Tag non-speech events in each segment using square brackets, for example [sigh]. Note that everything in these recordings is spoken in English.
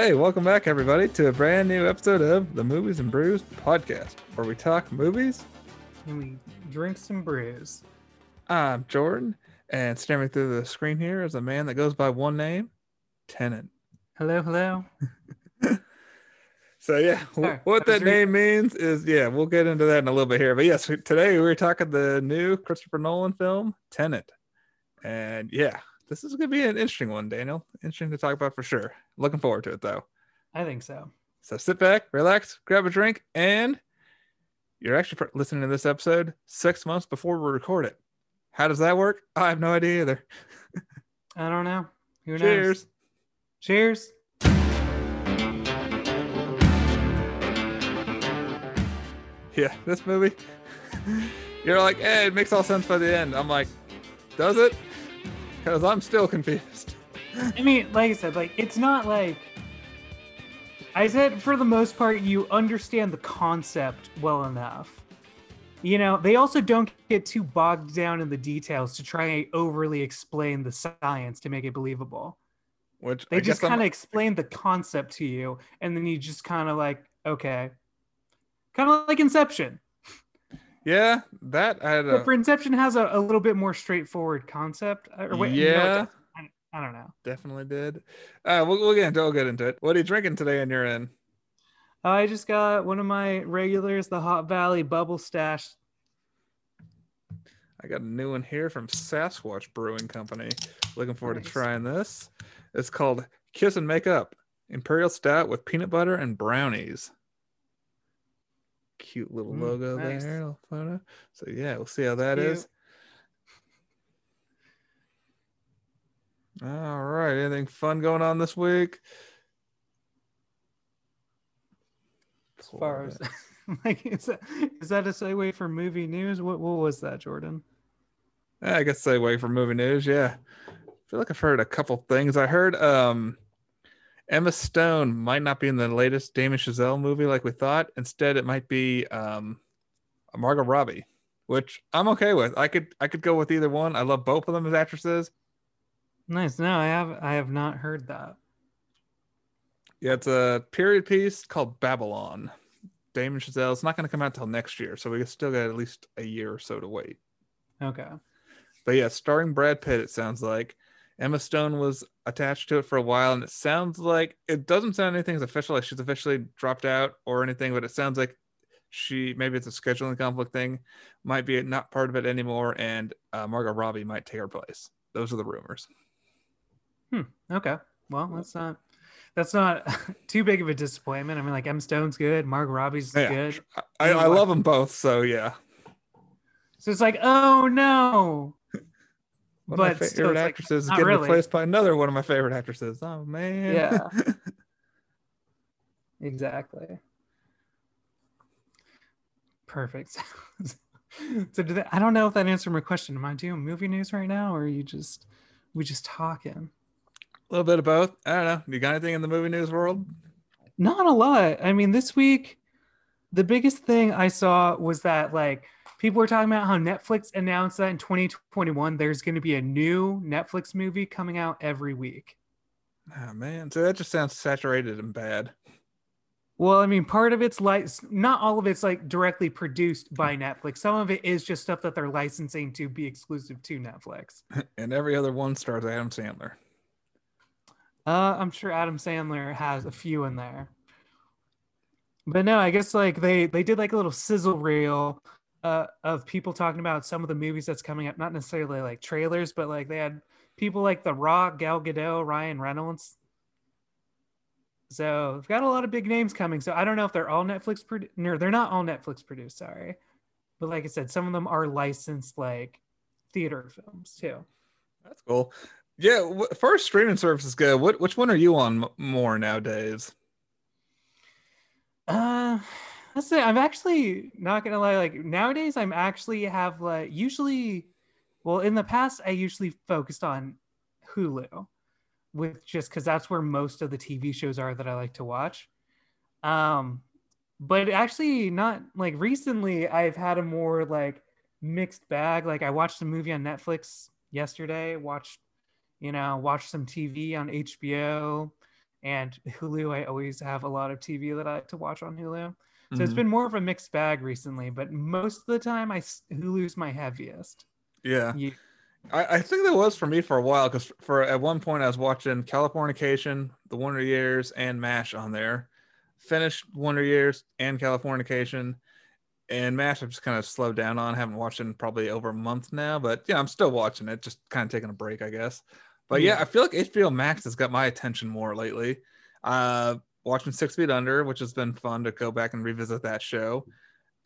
Hey, welcome back, everybody, to a brand new episode of the Movies and Brews podcast, where we talk movies. And we drink some brews. I'm Jordan, and staring through the screen here is a man that goes by one name, Tenet. Hello, hello. [laughs] So yeah, Sorry, what that name means is yeah, we'll get into that in a little bit here. But yes, today we're talking the new Christopher Nolan film, Tenet, and yeah, this is gonna be an interesting one, Daniel. Interesting to talk about for sure. Looking forward to it though. I think so. So sit back, relax, grab a drink, and you're actually listening to this episode six months before we record it. How does that work? I have no idea either. I don't know. Who knows? Cheers. Cheers. Yeah, this movie. You're like, hey, it makes all sense by the end. I'm like, does it? Because I'm still confused. I mean, like I said, like it's not like I said for the most part you understand the concept well enough. You know, they also don't get too bogged down in the details to try and overly explain the science to make it believable. Which They I just kind of explain the concept to you, and then you just kind of like, okay, kind of like Inception. yeah, that I had But for Inception has a, a little bit more straightforward concept. Or wait, yeah, doesn't. I, don't know. definitely did. Uh, we'll, we'll get into we'll get into it. What are you drinking today? And you're in. I just got one of my regulars, the Hop Valley Bubble Stash. I got a new one here from Sasquatch Brewing Company. Looking forward to trying this. It's called Kiss and Make Up Imperial Stout with peanut butter and brownies. Cute little Mm, logo nice. there. photo. So yeah, we'll see how that is. All right. Anything fun going on this week? As far as [laughs] like, is that, is that a segue for movie news? What what was that, Jordan? I guess segue for movie news. Yeah. I feel like I've heard a couple things. I heard um Emma Stone might not be in the latest Damien Chazelle movie like we thought. Instead, it might be um Margot Robbie, which I'm okay with. I could I could go with either one. I love both of them as actresses. Nice. No, I have I have not heard that. Yeah, it's a period piece called Babylon. Damien Chazelle. It's not going to come out till next year, so we still got at least a year or so to wait. Okay. But yeah, starring Brad Pitt, it sounds like. Emma Stone was attached to it for a while, and it sounds like it doesn't sound anything's official, like she's officially dropped out or anything, but it sounds like she maybe it's a scheduling conflict thing, might be not part of it anymore, and uh, Margot Robbie might take her place. Those are the rumors. Hmm, okay. Well, that's not that's not [laughs] too big of a disappointment. I mean, like M Stone's good, Margot Robbie's Yeah, good. I, I love them both, so yeah. So it's like, oh no. One of my But favorite like, actresses is getting really. replaced by another one of my favorite actresses. Oh man. Yeah. [laughs] Exactly. Perfect. [laughs] so do that, I don't know if that answered my question. Am I doing movie news right now, or are you just we just talking? A little bit of both. I don't know. You got anything in the movie news world? Not a lot. I mean, this week, the biggest thing I saw was that like people were talking about how Netflix announced that in 2021 there's going to be a new Netflix movie coming out every week. Oh man. So that just sounds saturated and bad. Well, I mean, part of it's like not all of it's like directly produced by Netflix. Some of it is just stuff that they're licensing to be exclusive to Netflix. [laughs] and every other one stars Adam Sandler. Uh, I'm sure Adam Sandler has a few in there. But no, I guess like they they did like a little sizzle reel uh, of people talking about some of the movies that's coming up. Not necessarily like trailers, but like they had people like The Rock, Gal Gadot, Ryan Reynolds. So we've got a lot of big names coming. So I don't know if they're all Netflix produced. No, they're not all Netflix produced. Sorry, but like I said, some of them are licensed like theater films too. That's cool. Yeah, first streaming services go. What which one are you on more nowadays? Uh, let's say I'm actually not gonna lie. Like nowadays, I'm actually have like usually, well, in the past, I usually focused on Hulu, with just because that's where most of the TV shows are that I like to watch. Um, but actually, not like recently. I've had a more like mixed bag. Like I watched a movie on Netflix yesterday. Watched, you know, watch some TV on HBO And Hulu, I always have a lot of TV that I like to watch on Hulu. So it's Mhm. been more of a mixed bag recently, but most of the time I Hulu's my heaviest. Yeah. You, I, I think that was for me for a while because for at one point I was watching Californication, The Wonder Years, and MASH on there. Finished Wonder Years and Californication, and MASH I've just kind of slowed down on. haven't watched it in probably over a month now, but yeah, I'm still watching it, just kind of taking a break, I guess. But yeah. I feel like HBO Max has got my attention more lately. Uh, watching Six Feet Under, which has been fun to go back and revisit that show.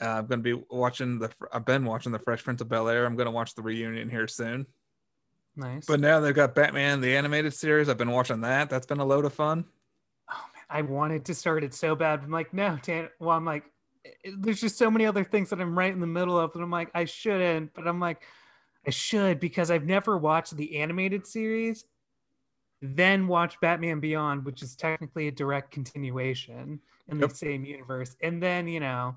Uh, I'm going to be watching the. I've been watching the Fresh Prince of Bel Air. I'm going to watch the reunion here soon. nice. But now they've got Batman the animated series. I've been watching that. That's been a load of fun. oh man, I wanted to start it so bad. I'm like, no, Dan. Well, I'm like, "Eh, there's just so many other things that I'm right in the middle of, and I'm like, I shouldn't, but I'm like, I should because I've never watched the animated series, then watch Batman Beyond, which is technically a direct continuation in the same universe, and then you know,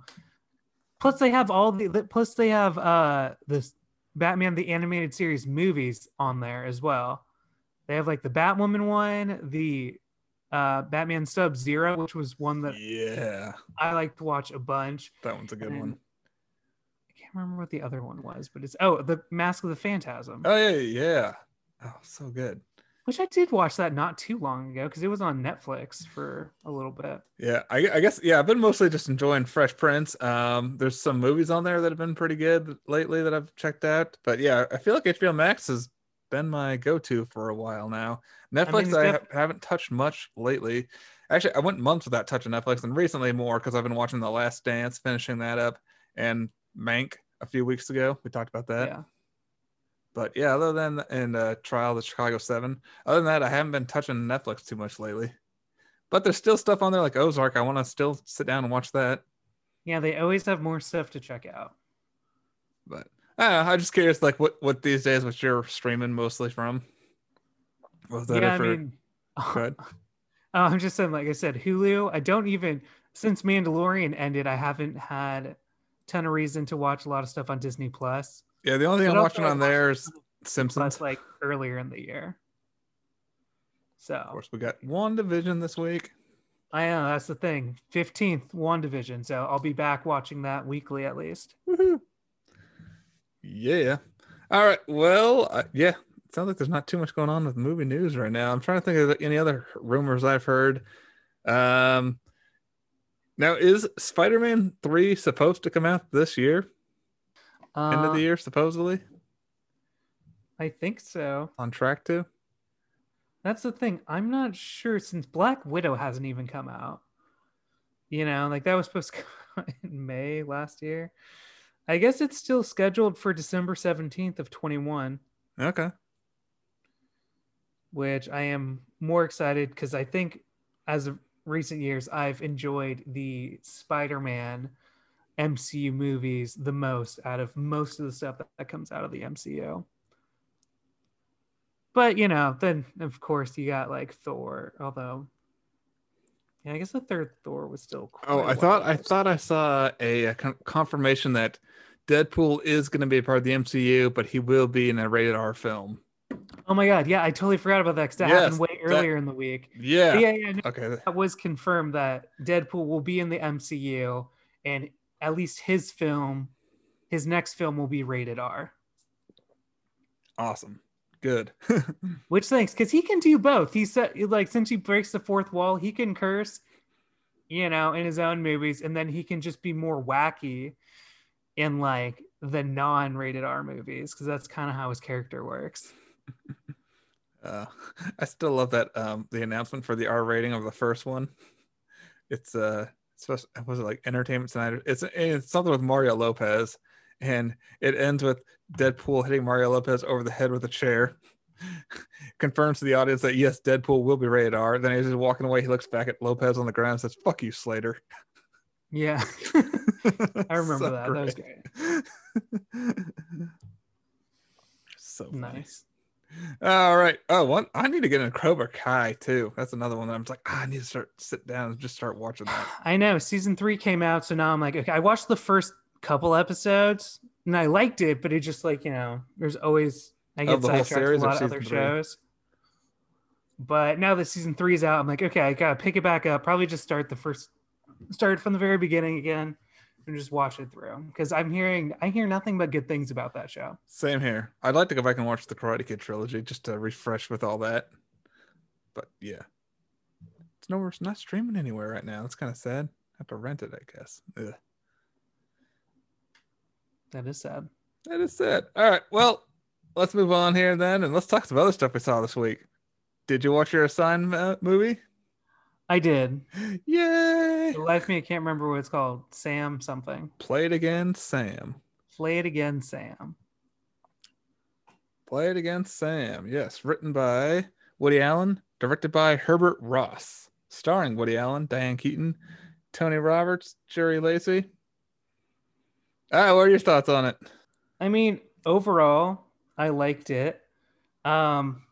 plus they have all the plus they have uh this Batman the animated series movies on there as well. They have like the Batwoman one, the uh Batman Sub Zero, which was one that Yeah, I like to watch a bunch. that one's a good And one. I remember what the other one was, but it's oh the Mask of the Phantasm, Oh yeah, yeah. Oh, so good. which I did watch that not too long ago because it was on Netflix for a little bit. Yeah, I, I guess yeah. I've been mostly just enjoying Fresh Prince. Um, there's some movies on there that have been pretty good lately that I've checked out. But yeah, I feel like HBO Max has been my go-to for a while now. Netflix, it's I, def- ha- haven't touched much lately. Actually, I went months without touching Netflix, and recently more because I've been watching The Last Dance, finishing that up, and Mank a few weeks ago. We talked about that. yeah, But yeah, other than and uh, Trial of the Chicago Seven, other than that, I haven't been touching Netflix too much lately. But there's still stuff on there like Ozark. I want to still sit down and watch that. yeah, they always have more stuff to check out. But I don't know, I'm just curious, like what what these days, what you're streaming mostly from. Was that yeah, I mean, [laughs] good? Oh, I'm just saying, like I said, Hulu. I don't even since Mandalorian ended, I haven't had ton of reason to watch a lot of stuff on Disney Plus. Yeah, the only thing But I'm watching on there is Plus Simpsons. like earlier in the year. So Of course, we got WandaVision this week. I know that's the thing. Fifteenth WandaVision. So I'll be back watching that weekly at least. Woohoo. Yeah. All right. Well, uh, yeah. It sounds like there's not too much going on with movie news right now. I'm trying to think of any other rumors I've heard. Um, now is Spider-Man three supposed to come out this year? End of Uh, the year, supposedly I think so. on track to. That's the thing. I'm not sure since Black Widow hasn't even come out. You know, like that was supposed to [laughs] come out in May last year. I guess it's still scheduled for December 17th of 21, Okay. which I am more excited because I think as of recent years I've enjoyed the Spider-Man MCU movies the most out of most of the stuff that, that comes out of the MCU. But you know, then of course you got like Thor, although yeah, I guess the third Thor was still. Oh, I thought I thought I saw a, a con- confirmation that Deadpool is going to be a part of the MCU, but he will be in a rated R film. Oh my god, yeah, I totally forgot about that because that Yes, happened way that- earlier in the week. Yeah. But yeah, yeah, no, Okay. that was confirmed that Deadpool will be in the MCU, and at least his film, his next film will be rated R. Awesome. Good. [laughs] Which thanks, because he can do both. He said, like, since he breaks the fourth wall, he can curse, you know, in his own movies, and then he can just be more wacky in like the non-rated R movies, because that's kind of how his character works. Uh, [laughs] I still love that um the announcement for the R rating of the first one. It's uh supposed was it like Entertainment Tonight? It's it's something with Mario Lopez, and it ends with Deadpool hitting Mario Lopez over the head with a chair. [laughs] Confirms to the audience that yes, Deadpool will be rated R. Then as he's walking away, he looks back at Lopez on the ground and says, "Fuck you, Slater." Yeah, [laughs] I remember So that. That was great. so. Nice. All right. Oh, one. I need to get into Cobra Kai too. That's another one that I'm just like, ah, I need to start sit down and just start watching that. [sighs] I know season three came out, so now I'm like, okay, I watched the first couple episodes and I liked it, but it just like you know, there's always I get sidetracked a lot of other three? shows. But now that season three is out, I'm like, okay, I gotta pick it back up. Probably just start the first, start from the very beginning again, and just watch it through. Because I'm hearing, I hear nothing but good things about that show. Same here. I'd like to go back and watch the Karate Kid trilogy just to refresh with all that. But yeah, it's nowhere. It's not streaming anywhere right now. It's kind of sad. I have to rent it, I guess. Ugh. That is sad. That is sad. All right. Well, let's move on here then, and let's talk some other stuff we saw this week. Did you watch your assigned uh, movie? I did. Yay! The life me, I can't remember what it's called. Sam something. Play it again, Sam. Play it again, Sam. Play it again, Sam. Yes, written by Woody Allen, directed by Herbert Ross, starring Woody Allen, Diane Keaton, Tony Roberts, Jerry Lacey. Ah, what are your thoughts on it? I mean, overall, I liked it. Um,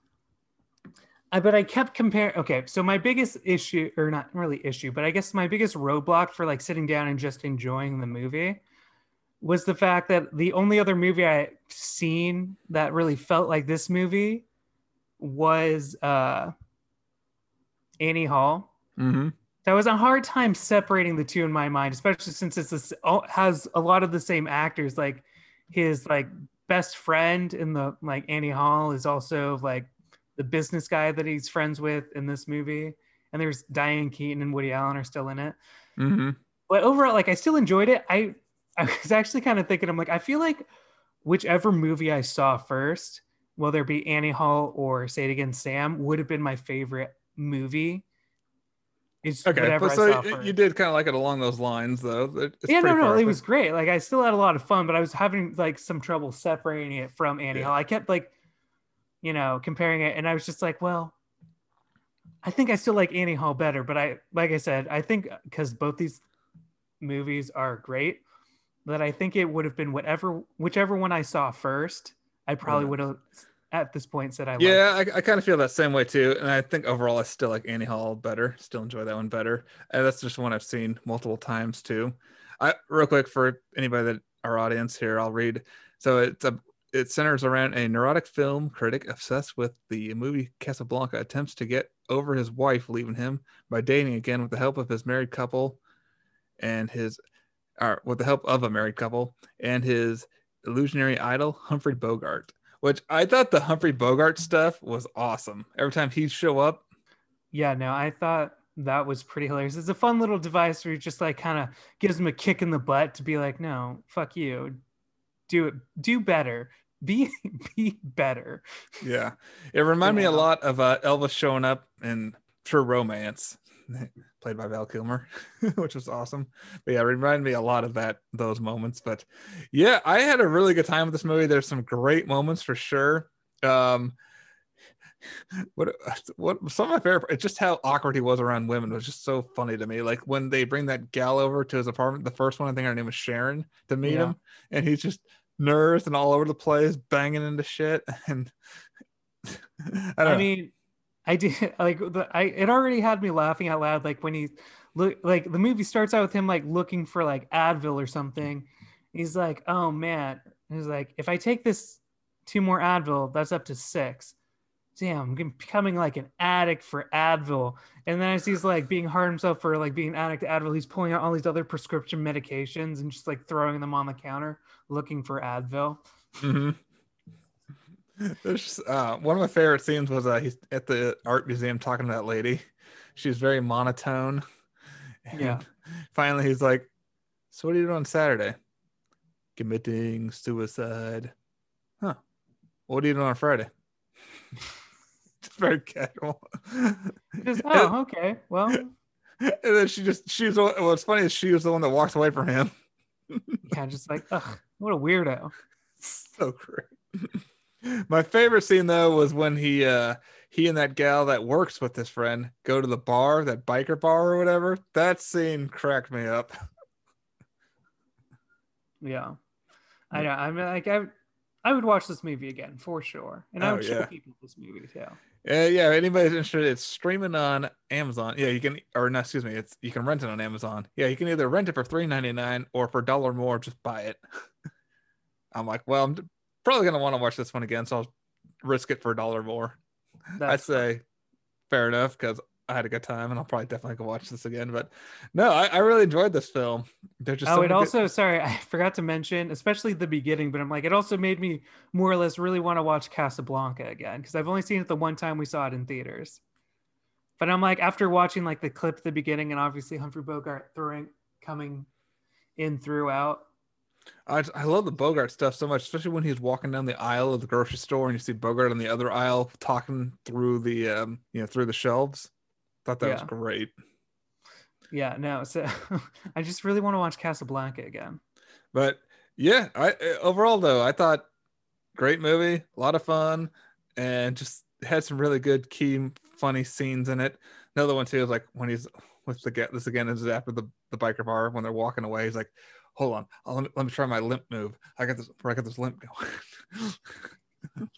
I, but I kept comparing. Okay, so my biggest issue, or not really issue, but I guess my biggest roadblock for like sitting down and just enjoying the movie was the fact that the only other movie I seen that really felt like this movie was uh, Annie Hall. Mm-hmm. That was a hard time separating the two in my mind, especially since it's this, has a lot of the same actors. Like his like best friend in the like Annie Hall is also like the business guy that he's friends with in this movie. And there's Diane Keaton and Woody Allen are still in it. Mm-hmm. But overall, like I still enjoyed it. I [laughs] I was actually kind of thinking, I'm like, I feel like whichever movie I saw first, whether it be Annie Hall or Say It Again Sam, would have been my favorite movie. It's okay, so you did kind of like it along those lines, though. It's yeah, no, no, it was great. Like I still had a lot of fun, but I was having like some trouble separating it from Annie yeah. Hall. I kept like, you know, comparing it, and I was just like, well, I think I still like Annie Hall better. But I, like I said, I think because both these movies are great, that I think it would have been whatever, whichever one I saw first. I probably would have at this point said I yeah I, I kind of feel that same way too and I think overall I still like Annie Hall better still enjoy that one better and that's just one I've seen multiple times too I real quick for anybody that our audience here I'll read so it's a it centers around a neurotic film critic obsessed with the movie Casablanca attempts to get over his wife leaving him by dating again with the help of his married couple and his or with the help of a married couple and his illusionary idol Humphrey Bogart which I thought the Humphrey Bogart stuff was awesome. Every time he'd show up. Yeah, no, I thought that was pretty hilarious. It's a fun little device where he just like kind of gives him a kick in the butt to be like, no, fuck you. Do it, do better. Be [laughs] be better. Yeah. It reminded yeah. me a lot of uh, Elvis showing up in True Romance. [laughs] played by Val Kilmer, [laughs] which was awesome. But yeah, it reminded me a lot of that those moments. But yeah, I had a really good time with this movie. There's some great moments for sure. Um, [sighs] what [sighs] what some of my favorite it's just how awkward he was around women was just so funny to me like when they bring that gal over to his apartment the first one i think her name was sharon to meet yeah. him and he's just nervous and all over the place banging into shit [laughs] and I, I mean I did [laughs] like the, I it already had me laughing out loud like when he look like the movie starts out with him like looking for like Advil or something. He's like, "Oh man." He's like, "If I take this two more Advil, that's up to 6." Damn, I'm becoming like an addict for Advil. And then as he's like being hard himself for like being an addict to Advil, he's pulling out all these other prescription medications and just like throwing them on the counter looking for Advil. Mm-hmm. There's uh, one of my favorite scenes was uh, he's at the art museum talking to that lady. She's very monotone. And yeah. Finally, he's like, "So what are you doing on Saturday?" Committing suicide. Huh. What are you doing on Friday? [laughs] very casual. Just, oh, okay. Well. And then she just she was what's funny is she was the one that walked away from him. yeah, just like, ugh, what a weirdo. [laughs] So great. My favorite scene though was when he uh he and that gal that works with his friend go to the bar, that biker bar or whatever. That scene cracked me up. Yeah. I know. I mean like I I would watch this movie again for sure. And I oh, would show yeah. people this movie too. Yeah, yeah. If anybody's interested, it's streaming on Amazon. Yeah, you can or not excuse me, it's you can rent it on Amazon. Yeah, you can either rent it for three ninety nine or for a dollar more, just buy it. [laughs] I'm like, well, I'm probably gonna want to watch this one again, so I'll risk it for a dollar more. That's I'd say fair enough because I had a good time and I'll probably definitely go watch this again. But no, I, I really enjoyed this film. There's just oh, so it many good- also sorry, [laughs] I forgot to mention, especially the beginning, but I'm like, it also made me more or less really want to watch Casablanca again because I've only seen it the one time we saw it in theaters. But I'm like, after watching like the clip at the beginning and obviously Humphrey Bogart throwing coming in throughout. I, I love the Bogart stuff so much, especially when he's walking down the aisle of the grocery store and you see Bogart on the other aisle talking through the um you know through the shelves. Thought that was great. Yeah, no, so [laughs] I just really want to watch Casablanca again. But yeah, I uh, overall though I thought great movie, a lot of fun, and just had some really good key funny scenes in it. Another one too is like when he's with the get this again is after the the biker bar when they're walking away. He's like, "Hold on, I'll, let, me, let me try my limp move. I got this. I got this limp going." [laughs]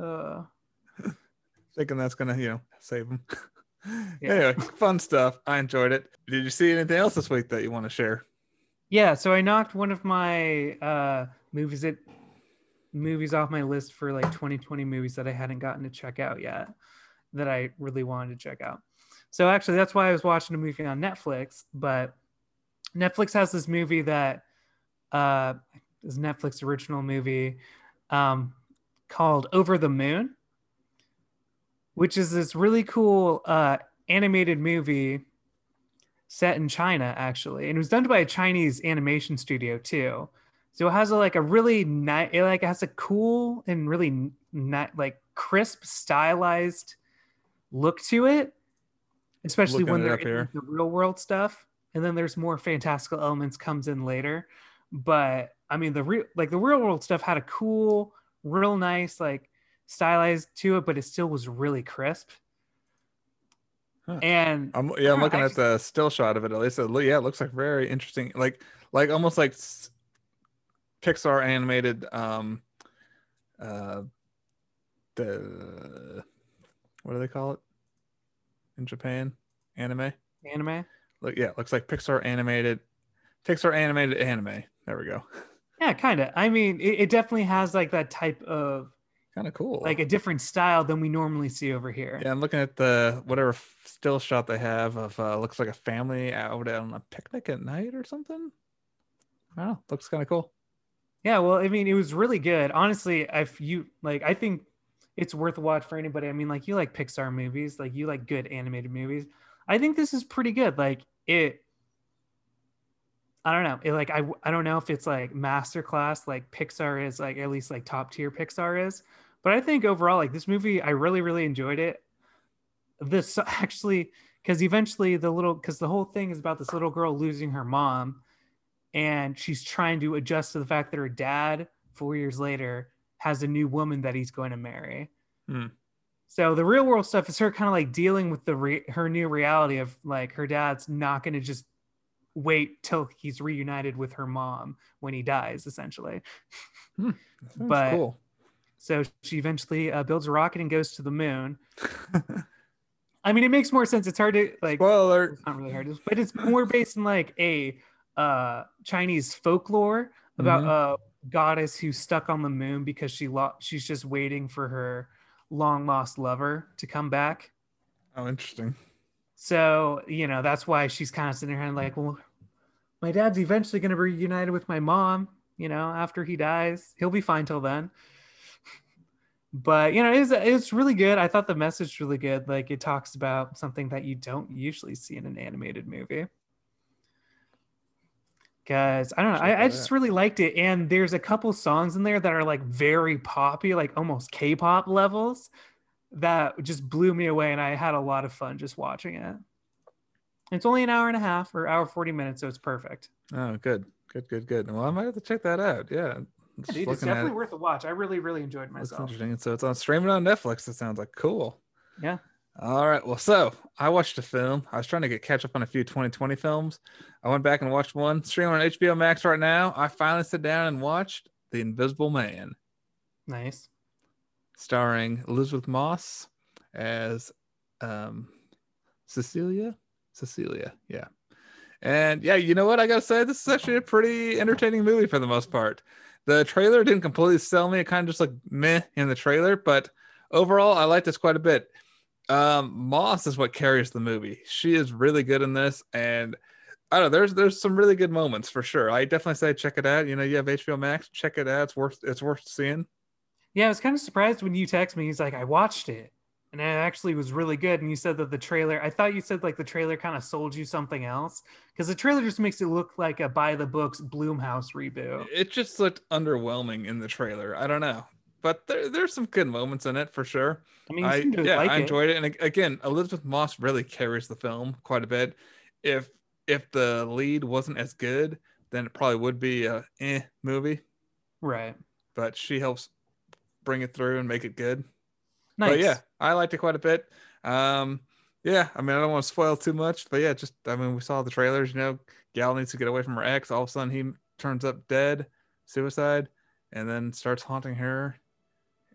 Uh, Thinking that's gonna you know save him. [laughs] Yeah. Anyway, fun stuff. I enjoyed it. Did you see anything else this week that you want to share? yeah, so I knocked one of my uh movies that movies off my list for like 2020 movies that I hadn't gotten to check out yet that I really wanted to check out. So actually that's why I was watching a movie on Netflix, but Netflix has this movie that uh is Netflix original movie um called Over the Moon, which is this really cool uh animated movie set in China actually, and it was done by a Chinese animation studio too. So it has a, like a really nice, it like has a cool and really not like crisp, stylized look to it, especially Looking when it they're in the real world stuff. And then there's more fantastical elements comes in later, but I mean the real like the real world stuff had a cool, real nice like stylized to it, but it still was really crisp. Huh. And I'm yeah, I'm looking I at the still shot of it. At least, it, yeah, it looks like very interesting. Like like almost like s- Pixar animated. Um, uh, the what do they call it in Japan? Anime. anime. Look, yeah, looks like Pixar animated. Pixar animated anime. There we go. Yeah, kind of. I mean, it, it definitely has like that type of Kind of cool. like a different style than we normally see over here. yeah, I'm looking at the whatever still shot they have of uh, looks like a family out on a picnic at night or something. I don't know. Looks kind of cool. Yeah, well, I mean, it was really good. Honestly, if you like, I think it's worth a watch for anybody. I mean, like you like Pixar movies, like you like good animated movies. I think this is pretty good. Like it, I don't know. It like I I don't know if it's like masterclass like Pixar is like at least like top tier Pixar is, but I think overall like this movie I really really enjoyed it. This [laughs] actually because eventually the little because the whole thing is about this little girl losing her mom and she's trying to adjust to the fact that her dad four years later has a new woman that he's going to marry Hmm. so the real world stuff is her kind of like dealing with the re- her new reality of like her dad's not going to just wait till he's reunited with her mom when he dies essentially Sounds But- cool. So she eventually uh, builds a rocket and goes to the moon [laughs] i mean it makes more sense it's hard to like Spoiler. it's not really hard, but it's more based in like a uh Chinese folklore about Mhm. a goddess who's stuck on the moon because she lo- she's just waiting for her long lost lover to come back. Oh, interesting. So, you know, that's why she's kind of sitting around like, well, my dad's eventually going to be reunited with my mom, you know, after he dies. He'll be fine till then. But, you know, it's it's really good. I thought the message really good. Like it talks about something that you don't usually see in an animated movie. Cause I don't know, I, I just really liked it. And there's a couple songs in there that are like very poppy, like almost K-pop levels that just blew me away and I had a lot of fun just watching it. It's only an hour and a half or hour 40 minutes, so it's perfect. Oh, good, good, good, good. Well, I might have to check that out. Yeah, Dude, it's definitely it. worth a watch. I really, really enjoyed That's myself. interesting. So it's on streaming on Netflix. It sounds like cool. Yeah. All right. Well, so I watched a film. I was trying to get catch up on a few 2020 films. I went back and watched one streaming on HBO Max right now. I finally sat down and watched The Invisible Man, Nice. starring Elisabeth Moss as um, Cecilia. Cecilia, yeah. And yeah, you know what? I gotta say, this is actually a pretty entertaining movie for the most part. The trailer didn't completely sell me. It kind of just like meh in the trailer, but overall, I like this quite a bit. Um, Moss is what carries the movie. She is really good in this, and I don't know. There's there's some really good moments for sure. I definitely say check it out. You know, you have HBO Max, check it out. It's worth it's worth seeing. Yeah, I was kind of surprised when you text me. He's like, I watched it, and it actually was really good. And you said that the trailer. I thought you said like the trailer kind of sold you something else because the trailer just makes it look like a by the books Blumhouse reboot. It just looked underwhelming in the trailer. I don't know, but there, there's some good moments in it for sure. I mean, I you seem to yeah, like I enjoyed it. And again, Elisabeth Moss really carries the film quite a bit. If if the lead wasn't as good, then it probably would be a eh movie. Right. But she helps bring it through and make it good. Nice. But yeah, I liked it quite a bit. Um, yeah, I mean, I don't want to spoil too much, but yeah, just I mean, we saw the trailers. You know, Gal needs to get away from her ex. All of a sudden, he turns up dead, suicide, and then starts haunting her.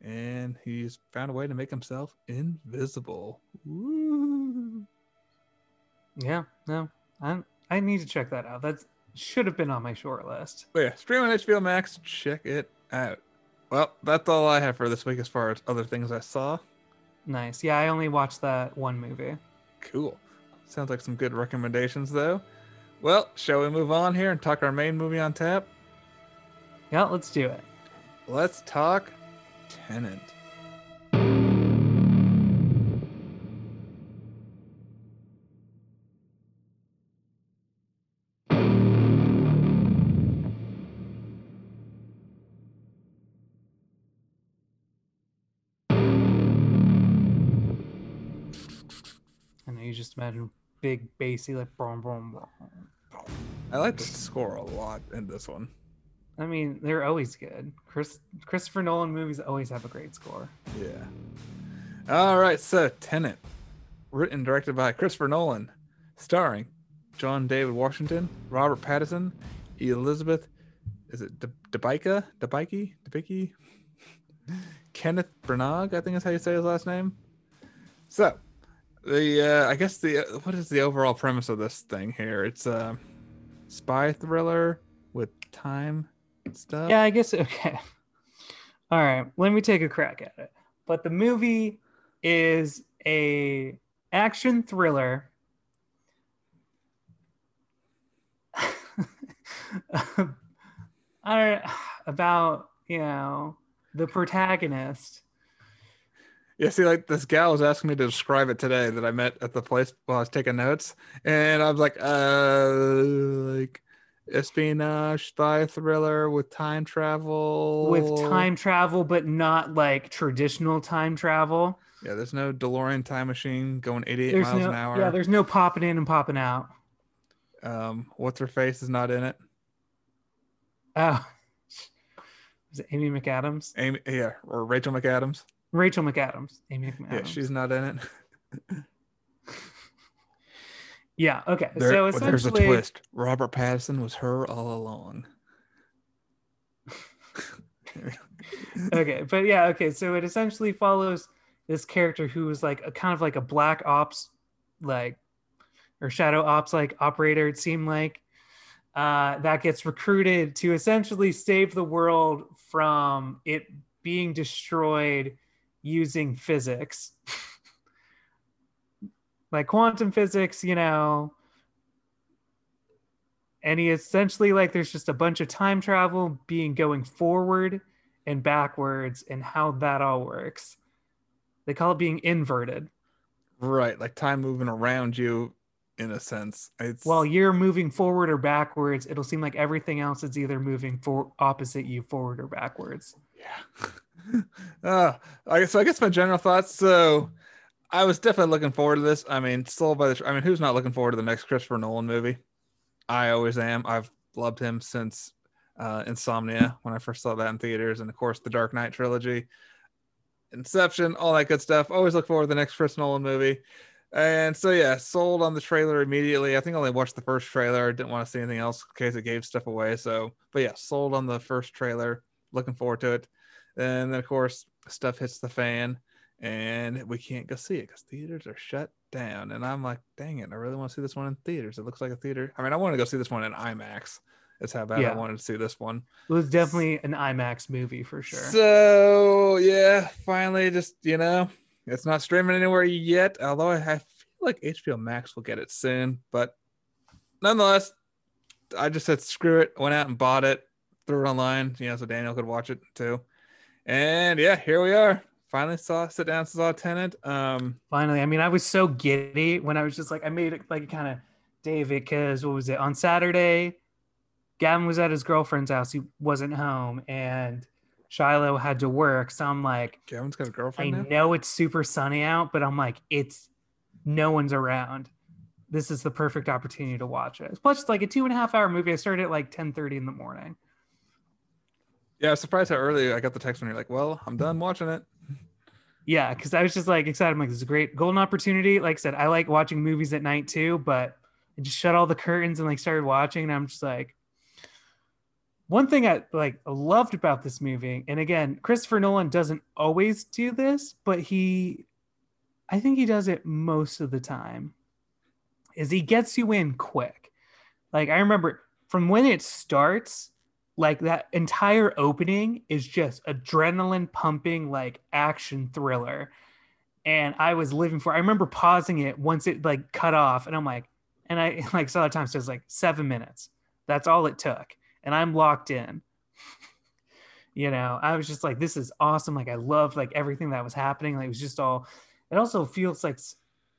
And he's found a way to make himself invisible. Woo. Yeah. No, I I need to check that out. That should have been on my short list. But yeah, stream on HBO Max. Check it out. Well, that's all I have for this week as far as other things I saw. Nice. Yeah, I only watched that one movie. Cool. Sounds like some good recommendations, though. Well, shall we move on here and talk our main movie on tap? Yeah, let's do it. Let's talk Tenet. Imagine big bassy like boom boom. I like the score a lot in this one. I mean, they're always good. Chris Christopher Nolan movies always have a great score. Yeah. All right, so Tenet, written and directed by Christopher Nolan, starring John David Washington, Robert Pattinson, Elizabeth, is it De- Debicka? Debicki? Debicki? [laughs] Kenneth Branagh, I think is how you say his last name. So, the uh, I guess the uh, what is the overall premise of this thing here? It's a spy thriller with time stuff. Yeah, I guess [laughs] okay. All right, let me take a crack at it. But the movie is a action thriller [laughs] I don't [sighs] about, you know, the protagonist. Yeah, see, like this gal was asking me to describe it today that I met at the place while I was taking notes, and I was like, uh, like espionage, spy thriller with time travel, with time travel, but not like traditional time travel. Yeah, there's no DeLorean time machine going 88 There's miles no, an hour. yeah, there's no popping in and popping out. um, what's her face is not in it. Oh, [laughs] is it Amy McAdams? Amy, yeah, or Rachel McAdams. Rachel McAdams. Amy McAdams. Yeah, she's not in it. [laughs] Yeah. Okay. There- so well, there's a twist. Robert Pattinson was her all along. [laughs] okay, but yeah, okay. So it essentially follows this character who is like a kind of like a black ops, like or shadow ops like operator. It seemed like uh, that gets recruited to essentially save the world from it being destroyed using physics, [laughs] like quantum physics. You know. And he essentially like there's just a bunch of time travel being going forward and backwards and how that all works. They call it being inverted. Right, like time moving around you in a sense. It's While you're moving forward or backwards, it'll seem like everything else is either moving for opposite you, forward or backwards. yeah. [laughs] [laughs] uh, I so I guess my general thoughts. So I was definitely looking forward to this. I mean, sold by the I mean, who's not looking forward to the next Christopher Nolan movie? I always am. I've loved him since uh, Insomnia when I first saw that in theaters, and of course the Dark Knight trilogy, Inception, all that good stuff. Always look forward to the next Chris Nolan movie. And so yeah, sold on the trailer immediately. I think I only watched the first trailer. Didn't want to see anything else in case it gave stuff away. So, but yeah, sold on the first trailer. Looking forward to it. And then of course stuff hits the fan, and we can't go see it because theaters are shut down. And I'm like, dang it, I really want to see this one in theaters. It looks like a theater. I mean, I want to go see this one in IMAX. is how bad I wanted to see this one. It was definitely an IMAX movie for sure. So yeah, finally, just you know, it's not streaming anywhere yet. Although I, I feel like HBO Max will get it soon, but nonetheless, I just said screw it. Went out and bought it, threw it online, you know, so Daniel could watch it too. And yeah, here we are. Finally saw sit down saw a Tenet. Um, Finally, I mean, I was so giddy when I was just like, I made it like kind of David because what was it on Saturday? Gavin was at his girlfriend's house. He wasn't home, and Shiloh had to work. So I'm like, Gavin's got a girlfriend now. know it's super sunny out, but I'm like, it's no one's around. This is the perfect opportunity to watch it. Plus, it's like a two and a half hour movie. I started at like 10 30 in the morning. Yeah, I was surprised how early I got the text when you're like, "Well, I'm done watching it." Yeah, because I was just like excited. I'm like, this is a great golden opportunity. Like I said, I like watching movies at night too, but I just shut all the curtains and like started watching, and I'm just like, one thing I like loved about this movie, and again, Christopher Nolan doesn't always do this, but he, I think he does it most of the time, is he gets you in quick. Like I remember from when it starts, like that entire opening is just adrenaline pumping like action thriller. And i was living for i remember pausing it once it like cut off and i'm like and i [laughs] like saw the time says like seven minutes. That's all it took. And i'm locked in. [laughs] You know i was just like this is awesome. Like i loved like everything that was happening. Like it was just all it also feels like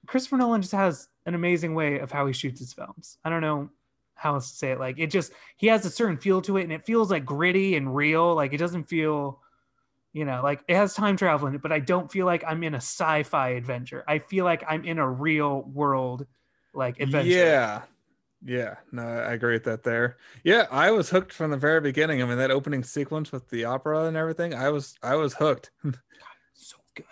christopher nolan just has an amazing way of how he shoots his films. I don't know how else to say it like it just he has a certain feel to it and it feels like gritty and real like it doesn't feel you know like it has time travel in it but i don't feel like i'm in a sci-fi adventure i feel like i'm in a real world like adventure Yeah. Yeah. No, I agree with that there. Yeah, I was hooked from the very beginning. I mean, that opening sequence with the opera and everything, I was I was hooked. [laughs] so good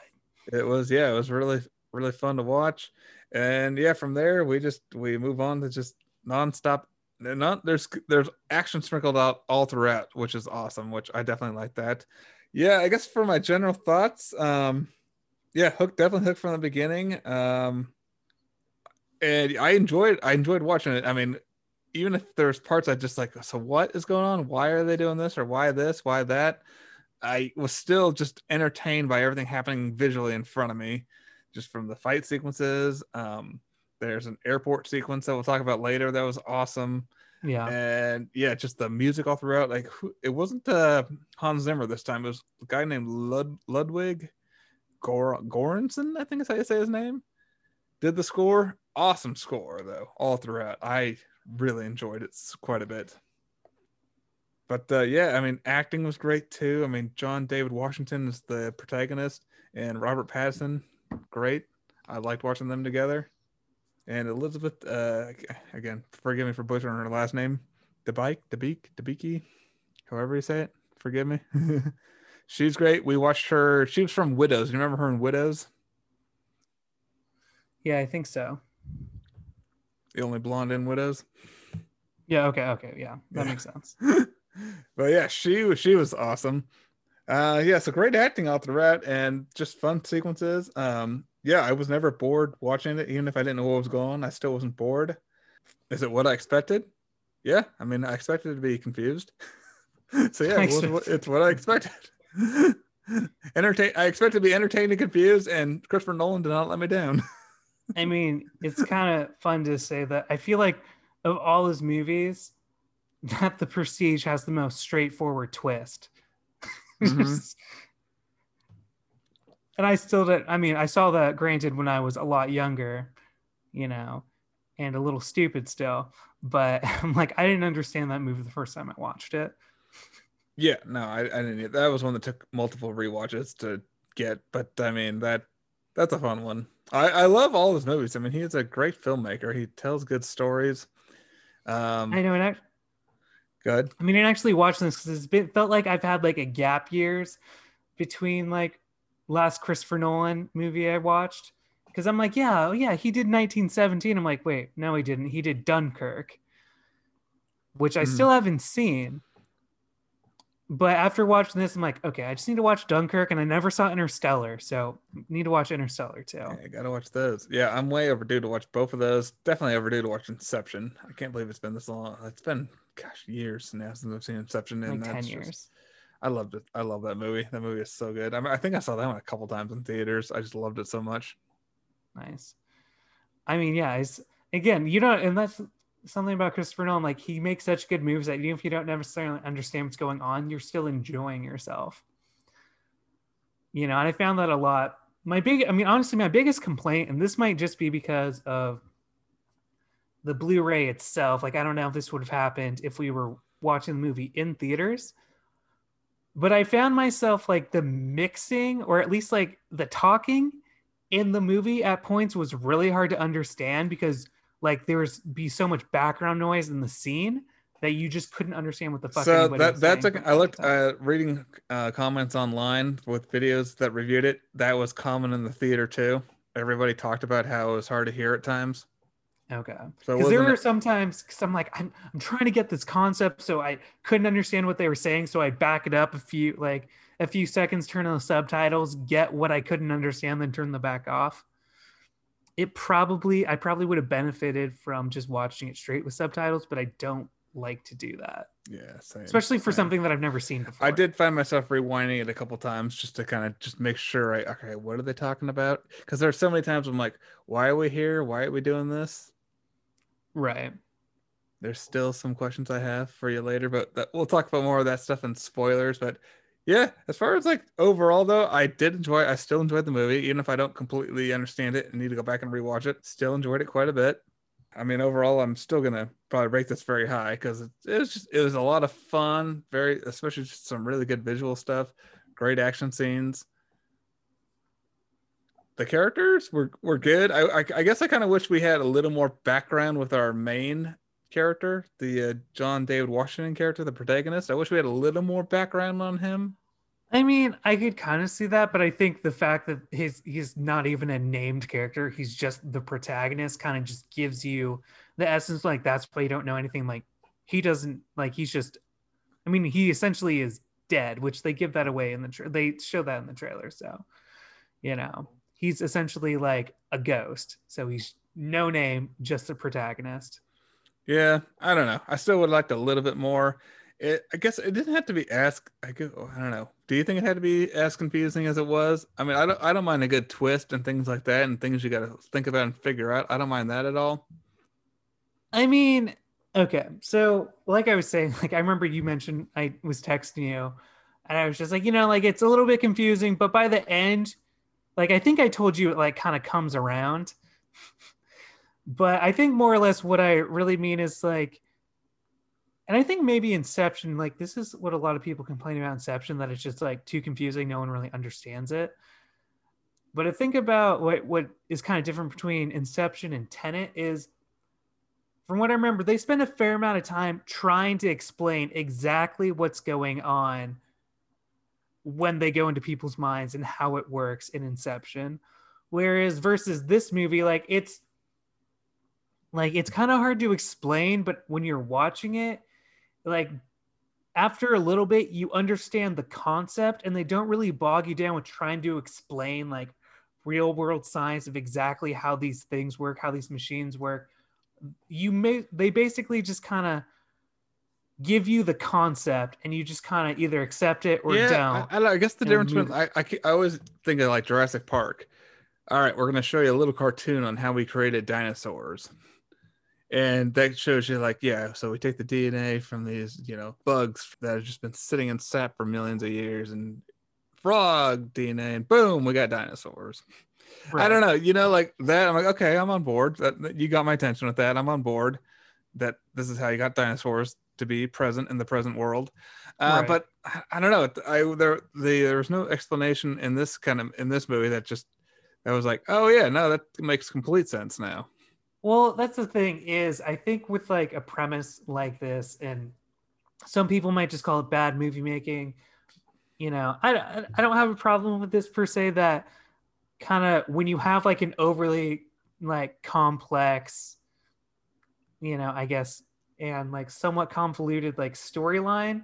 it was yeah, it was really really fun to watch. And yeah, from there we just we move on to just nonstop not there's there's action sprinkled out all throughout, which is awesome, which I definitely like that. Yeah, I guess for my general thoughts, um yeah, hook definitely hooked from the beginning. Um and I enjoyed I enjoyed watching it. I mean, even if there's parts I just like, so what is going on? Why are they doing this or why this? Why that? I was still just entertained by everything happening visually in front of me, just from the fight sequences. Um, there's an airport sequence that we'll talk about later that was awesome, yeah and yeah, just the music all throughout. Like it wasn't uh, Hans Zimmer this time; it was a guy named Lud- Ludwig Gor- Göransson, I think is how you say his name. Did the score? Awesome score though, all throughout. I really enjoyed it quite a bit. But uh, yeah, I mean, acting was great too. I mean, John David Washington is the protagonist, and Robert Pattinson, great. I liked watching them together. And Elizabeth, uh, again, forgive me for butchering her last name, Debike, Debike, Debiki, however you say it. Forgive me. [laughs] She's great. We watched her. She was from Widows. You remember her in Widows? yeah i think so The only blonde in Widows. yeah okay okay yeah that Yeah. makes sense [laughs] but yeah, she was she was awesome. Uh yeah, so great acting all throughout and just fun sequences. Um yeah, I was never bored watching it, even if I didn't know what was going on. I still wasn't bored. Is it what I expected? Yeah, I mean, I expected to be confused. [laughs] so yeah, it was it's what I expected. [laughs] Entertain. I expect to be entertained and confused, and Christopher Nolan did not let me down. [laughs] I mean, it's kind of fun to say that. I feel like of all his movies, that The Prestige has the most straightforward twist. Mhm. And I still did. I mean, I saw that granted when I was a lot younger, you know, and a little stupid still. But [laughs] I'm like, I didn't understand that movie the first time I watched it. Yeah, no, I, I didn't. That was one that took multiple rewatches to get, but I mean that that's a fun one. I I love all his movies. I mean, he is a great filmmaker. He tells good stories. Um, I know, and I, good. I mean, I actually watched this because it's been felt like I've had like a gap years between like last Christopher Nolan movie I watched. Because I'm like, yeah, oh, yeah, he did 1917. I'm like, wait, no, he didn't. He did Dunkirk, which I Mhm. still haven't seen. but after watching this, I'm like, okay, I just need to watch Dunkirk, and I never saw Interstellar, so need to watch Interstellar too. I gotta watch those. Yeah, I'm way overdue to watch both of those. Definitely overdue to watch Inception. I can't believe it's been this long. It's been gosh years now since I've seen Inception. And like ten years. Just, I loved it. I love that movie. That movie is so good. I, mean, I think I saw that one a couple times in theaters. I just loved it so much. Nice. I mean, yeah, it's again, you know, and that's something about Christopher Nolan. Like he makes such good moves that even if you don't necessarily understand what's going on, you're still enjoying yourself. You know, and I found that a lot. My big, I mean, honestly, my biggest complaint, and this might just be because of the Blu-ray itself. Like, I don't know if this would have happened if we were watching the movie in theaters. But I found myself like the mixing, or at least like the talking in the movie at points was really hard to understand because like there was be so much background noise in the scene that you just couldn't understand what the fuck. So that that's a, I looked uh, reading uh, comments online with videos that reviewed it. That was common in the theater too. Everybody talked about how it was hard to hear at times. Okay. So because there were sometimes because I'm like I'm I'm trying to get this concept, so I couldn't understand what they were saying, so I back it up a few like a few seconds, turn on the subtitles, get what I couldn't understand, then turn the back off it probably I probably would have benefited from just watching it straight with subtitles, but I don't like to do that. Yeah, same, especially for same. something that I've never seen before. I did find myself rewinding it a couple times just to kind of just make sure I okay, what are they talking about? Because there are so many times I'm like, why are we here? Why are we doing this? Right. There's still some questions I have for you later, but that, we'll talk about more of that stuff in spoilers. But yeah, as far as like overall though, I did enjoy. I still enjoyed the movie, even if I don't completely understand it and need to go back and rewatch it. Still enjoyed it quite a bit. I mean, overall, I'm still gonna probably rate this very high because it, it was just it was a lot of fun. Very, especially just some really good visual stuff, great action scenes. The characters were were good. I I, I guess I kind of wish we had a little more background with our main character, the uh, John David Washington character, the protagonist. I wish we had a little more background on him. I mean, I could kind of see that, but I think the fact that he's he's not even a named character, he's just the protagonist, kind of just gives you the essence. Like that's why you don't know anything. Like he doesn't like he's just. I mean, he essentially is dead, which they give that away in the tra- they show that in the trailer. So, you know, he's essentially like a ghost. So he's no name, just a protagonist. Yeah, I don't know. I still would like a little bit more. It, I guess it didn't have to be as I, guess, oh, I don't know. Do you think it had to be as confusing as it was? I mean, I don't. I don't mind a good twist and things like that, and things you got to think about and figure out. I don't mind that at all. I mean, okay. So, like I was saying, [laughs] like I remember you mentioned I was texting you, and I was just like, you know, like it's a little bit confusing, but by the end, like I think I told you, it like kind of comes around. but I think more or less what I really mean is like, and I think maybe Inception, like this is what a lot of people complain about Inception, that it's just like too confusing. No one really understands it. But I think about what what is kind of different between Inception and Tenet is, from what I remember, they spend a fair amount of time trying to explain exactly what's going on when they go into people's minds and how it works in Inception. Whereas versus this movie, like it's like it's kind of hard to explain but when you're watching it like after a little bit you understand the concept and they don't really bog you down with trying to explain like real world science of exactly how these things work how these machines work you may they basically just kind of give you the concept and you just kind of either accept it or yeah, don't I, I, guess the difference between I, I, I always think of like jurassic park. All right we're going to show you a little cartoon on how we created dinosaurs. And that shows you like yeah so we take the dna from these you know bugs that have just been sitting in sap for millions of years and frog dna and boom we got dinosaurs. Right. i don't know you know like that i'm like okay i'm on board. That you got my attention with that. I'm on board that this is how you got dinosaurs to be present in the present world uh, right. but I, don't know i there the, there was no explanation in this kind of in this movie that just that was like oh yeah no that makes complete sense now well, that's the thing is I think with like a premise like this, and some people might just call it bad movie making. You know, I I don't have a problem with this per se. That kind of when you have like an overly like complex, you know, I guess, and like somewhat convoluted like storyline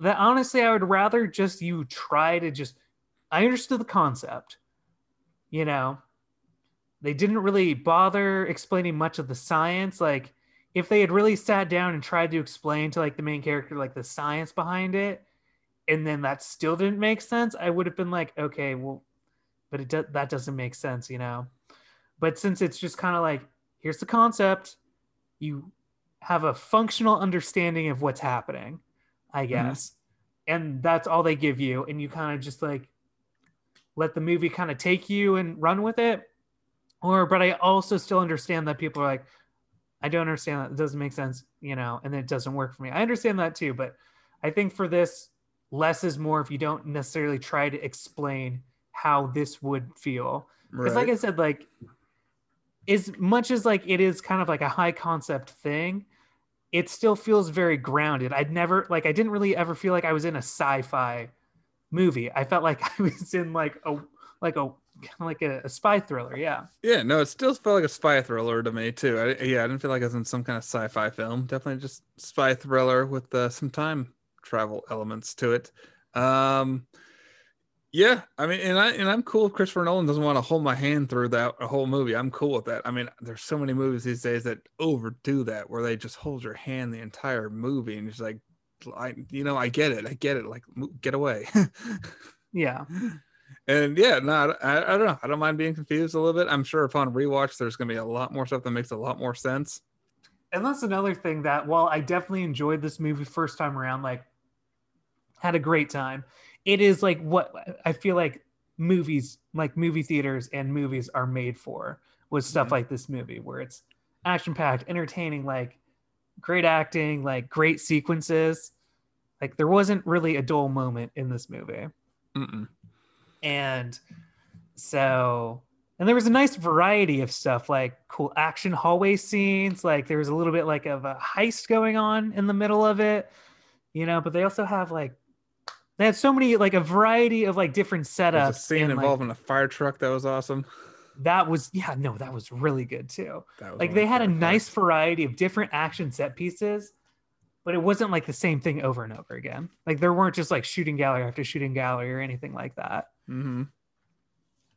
that honestly I would rather just you try to just I understood the concept. You know, they didn't really bother explaining much of the science like if they had really sat down and tried to explain to like the main character like the science behind it and then that still didn't make sense i would have been like okay well but it do- that doesn't make sense you know but since it's just kind of like here's the concept you have a functional understanding of what's happening i guess. Mm-hmm. and that's all they give you. And you kind of just like let the movie kind of take you and run with it. Or but i also still understand that people are like i don't understand that. It doesn't make sense you know and it doesn't work for me. I understand that too but i think for this less is more if you don't necessarily try to explain how this would feel. Because right. like i said like as much as like it is kind of like a high concept thing it still feels very grounded. I'd never like i didn't really ever feel like i was in a sci-fi movie. I felt like [laughs] i was in like a like a kind of like a, a, spy thriller yeah. Yeah no it still felt like a spy thriller to me too. I, yeah i didn't feel like i was in some kind of sci-fi film. Definitely just spy thriller with uh, some time travel elements to it. Um, yeah, I mean, and I and I'm cool if Christopher Nolan doesn't want to hold my hand through that a whole movie. I'm cool with that. I mean, there's so many movies these days that overdo that, where they just hold your hand the entire movie, and it's like, I, you know, I get it, I get it. Like, get away. yeah. [laughs] And yeah, no, I, I don't know. I don't mind being confused a little bit. I'm sure upon rewatch, there's going to be a lot more stuff that makes a lot more sense. And that's another thing that, while I definitely enjoyed this movie first time around, like had a great time. It is like what I feel like movies, like movie theaters and movies are made for with stuff like this movie, where it's action packed, entertaining, like great acting, like great sequences. Like there wasn't really a dull moment in this movie. Mm-mm. And so, and there was a nice variety of stuff like cool action hallway scenes. Like there was a little bit like of a heist going on in the middle of it, you know, but they also have like they had so many like a variety of like different setups. There's a scene and, involving like, a fire truck that was awesome. That was yeah, no, that was really good too. Like they had a nice variety of different action set pieces, but it wasn't like the same thing over and over again. Like there weren't just like shooting gallery after shooting gallery or anything like that. Mm-hmm.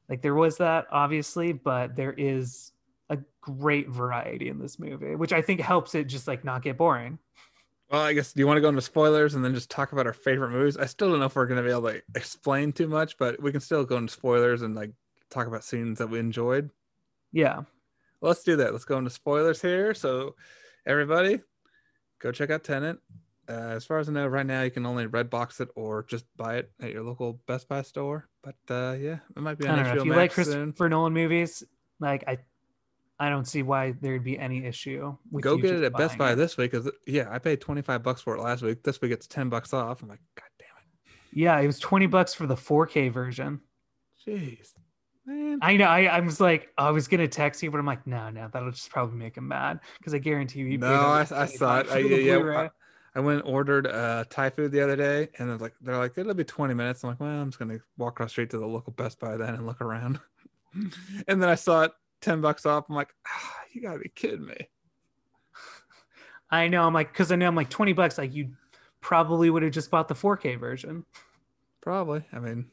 Like there was that obviously, but there is a great variety in this movie, which I think helps it just like not get boring. Well, I guess do you want to go into spoilers and then just talk about our favorite movies? I still don't know if we're going to be able to explain too much, but we can still go into spoilers and like talk about scenes that we enjoyed. Yeah. Let's do that. Let's go into spoilers here. So, everybody, go check out Tenet. Uh, as far as I know, right now you can only Redbox it or just buy it at your local Best Buy store. But uh, yeah, it might be on HBO If you Max like Christopher Nolan movies, like I I don't see why there'd be any issue. Go get it at Best Buy it. this week because yeah, I paid twenty five bucks for it last week. This week it's ten bucks off. I'm like, God damn it. Yeah, it was twenty bucks for the 4K version. Jeez, man. I know. I, I was like, I was gonna text you, but I'm like, no, no, that'll just probably make him mad because I guarantee you. No, I, I saw it. I, yeah, I, I went and ordered uh, Thai food the other day, and they're like, they're like, it'll be 20 minutes. I'm like, well, I'm just gonna walk across street to the local Best Buy then and look around. [laughs] and then I saw it 10 bucks off. I'm like, ah, you gotta be kidding me. I know. I'm like, because I know I'm like 20 bucks. Like, you probably would have just bought the 4K version. Probably. I mean,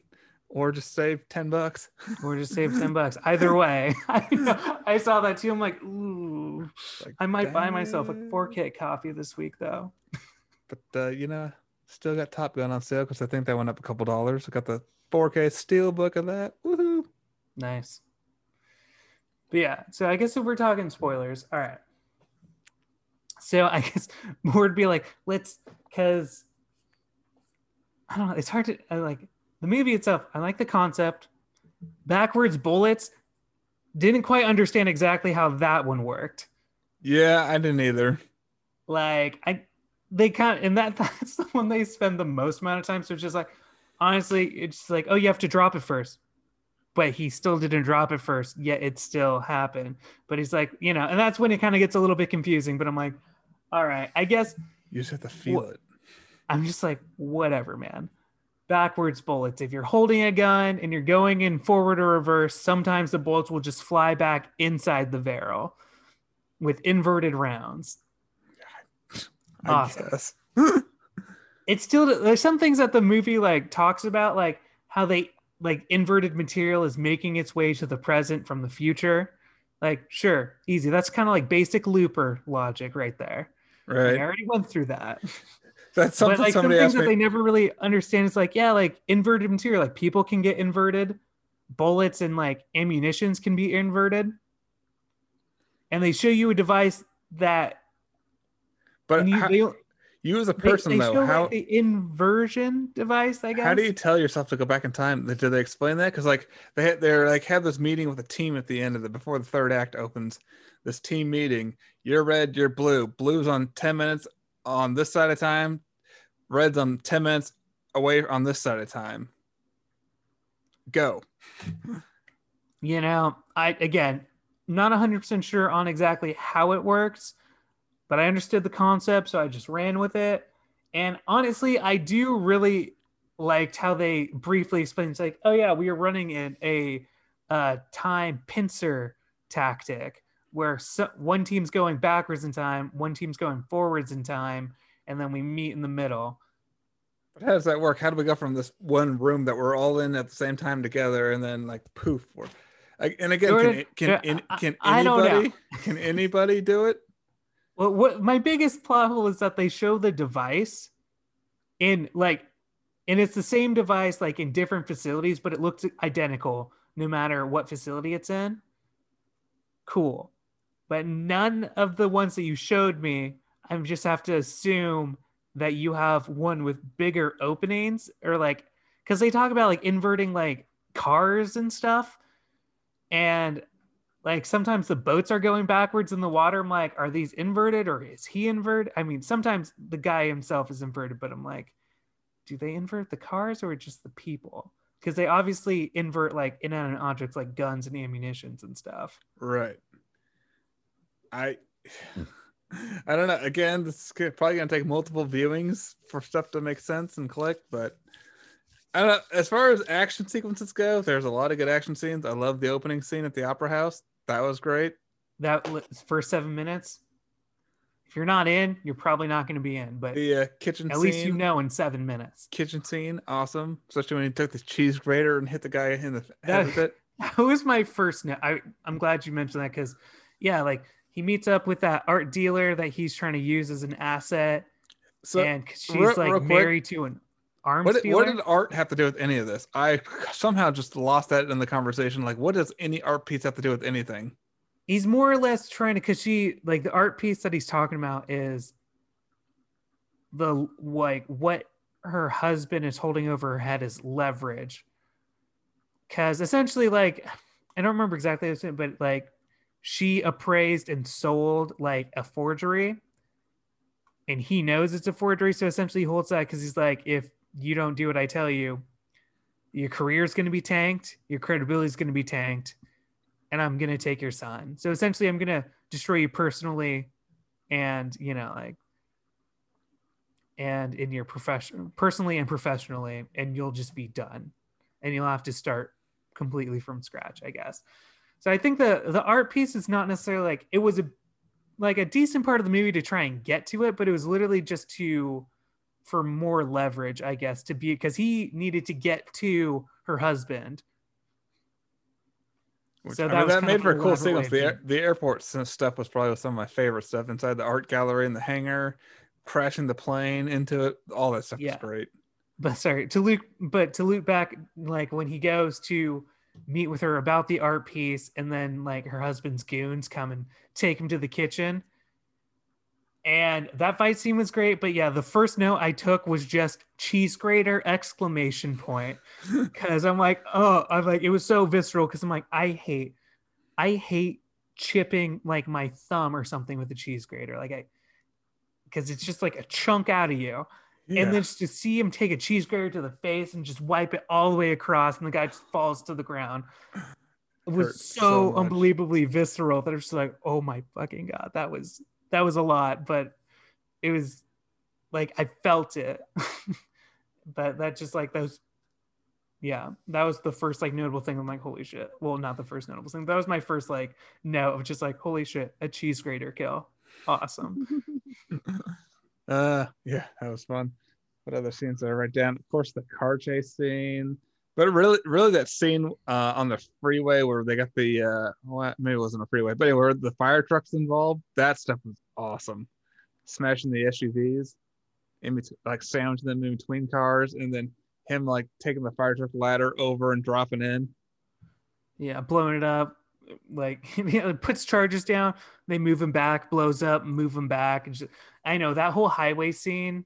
or just save 10 bucks. or just save 10 bucks. Either way, [laughs] I, I saw that too. I'm like, ooh, like, I might buy myself a 4K copy this week, though. But, uh, you know, still got Top Gun on sale because I think that went up a couple dollars. I got the 4K steel book of that. Woohoo. Nice. But yeah, so I guess if we're talking spoilers, all right. So I [laughs] guess more would be like, let's, because I don't know, it's hard to I like the movie itself. I like the concept. Backwards bullets, didn't quite understand exactly how that one worked. Yeah, I didn't either. Like I, they kind of, and that [laughs] that's the one they spend the most amount of time. So it's just like, honestly, it's like, oh, you have to drop it first but he still didn't drop it first, yet it still happened. But he's like, you know, and that's when it kind of gets a little bit confusing. But I'm like, all right, I guess you just have to feel wh- it. I'm just like, whatever, man. Backwards bullets. If you're holding a gun and you're going in forward or reverse, sometimes the bullets will just fly back inside the barrel with inverted rounds. I awesome. guess. [laughs] it's still there's some things that the movie like talks about, like how they like inverted material is making its way to the present from the future. Like, sure, easy. That's kind of like basic looper logic right there. Right. I already went through that. [laughs] That's something but like some somebody things asked that me. they never really understand is like, yeah, like inverted material, like people can get inverted, bullets and like ammunitions can be inverted. And they show you a device that But you, how- you as a person they though, show how like the inversion device, I guess. how do you tell yourself to go back in time? Did they explain that? Because like they had, they're like had this meeting with a team at the end of the before the third act opens. This team meeting. You're red. You're blue. Blue's on ten minutes on this side of time. Red's on ten minutes away on this side of time. Go. You know, I again, not 100% sure on exactly how it works, but I understood the concept, so I just ran with it. And honestly, I do really liked how they briefly explained it's like, oh yeah, we are running in a uh, time pincer tactic where so, one team's going backwards in time, one team's going forwards in time, and then we meet in the middle. But how does that work? How do we go from this one room that we're all in at the same time together, and then like poof? We're, like, and again, Jordan, can can can, can I- I don't know. anybody can anybody do it? Well, what my biggest plot hole is that they show the device in like, and it's the same device like in different facilities, but it looks identical no matter what facility it's in. Cool, but none of the ones that you showed me, I just have to assume that you have one with bigger openings or like, because they talk about like inverting like cars and stuff, and like sometimes the boats are going backwards in the water. I'm like, are these inverted or is he inverted? I mean, sometimes the guy himself is inverted, but I'm like, do they invert the cars or just the people? Because they obviously invert like inanimate objects like guns and ammunitions and stuff. Right. I hmm. [sighs] I don't know. Again, this is probably gonna take multiple viewings for stuff to make sense and click, but I don't know. As far as action sequences go, there's a lot of good action scenes. I love the opening scene at the opera house. That was great. That first seven minutes, if you're not in, you're probably not going to be in. But The uh, kitchen at scene. least you know in seven minutes. kitchen scene, awesome. Especially when he took the cheese grater and hit the guy in the head That- with it. [laughs] That was my first note. I, I'm glad you mentioned that because, yeah, like he meets up with that art dealer that he's trying to use as an asset, So and she's real- like real quick, married to an arms what did, what did art have to do with any of this? I somehow just lost that in the conversation. Like, what does any art piece have to do with anything? he's more or less trying to because she like the art piece that he's talking about is the like what her husband is holding over her head is leverage because essentially like i don't remember exactly said, but like she appraised and sold like a forgery and he knows it's a forgery so essentially he holds that because he's like if you don't do what i tell you your career is going to be tanked your credibility is going to be tanked and I'm gonna take your son. So essentially, I'm gonna destroy you personally, and you know, like, and in your profession, personally and professionally, and you'll just be done, and you'll have to start completely from scratch, I guess. So I think the the art piece is not necessarily like it was a like a decent part of the movie to try and get to it, but it was literally just to for more leverage, I guess, to be because he needed to get to her husband Which, So I that mean, was that made for a cool sequence. The, way of air- the airport stuff was probably some of my favorite stuff inside the art gallery and the hangar, crashing the plane into it. All that stuff Yeah. was great. but sorry to loop but to loop back like when he goes to meet with her about the art piece and then like her husband's goons come and take him to the kitchen and that fight scene was great but yeah the first note i took was just cheese grater exclamation point [laughs] because i'm like oh i'm like it was so visceral because i'm like i hate i hate chipping like my thumb or something with a cheese grater like i because it's just like a chunk out of you Yeah. and then just to see him take a cheese grater to the face and just wipe it all the way across, and the guy just falls to the ground. It was so so, unbelievably visceral that I was just like, oh my fucking god, that was that was a lot, but it was like I felt it. [laughs] but that just like those yeah, that was the first like notable thing. I'm like, holy shit. Well, not the first notable thing. That was my first like no of just like, holy shit, a cheese grater kill. Awesome. [laughs] [laughs] uh, yeah, that was fun. what other scenes did I write down? Of course, the car chase scene, but really, really that scene uh, on the freeway where they got the uh, well, maybe it wasn't a freeway, but anyway, where the fire trucks involved. That stuff was awesome. Smashing the SUVs, in between, like sandwiching them in between cars, and then him like taking the fire truck ladder over and dropping in. Yeah, blowing it up. Like [laughs] he puts charges down, they move him back, blows up, move him back. And just, I know that whole highway scene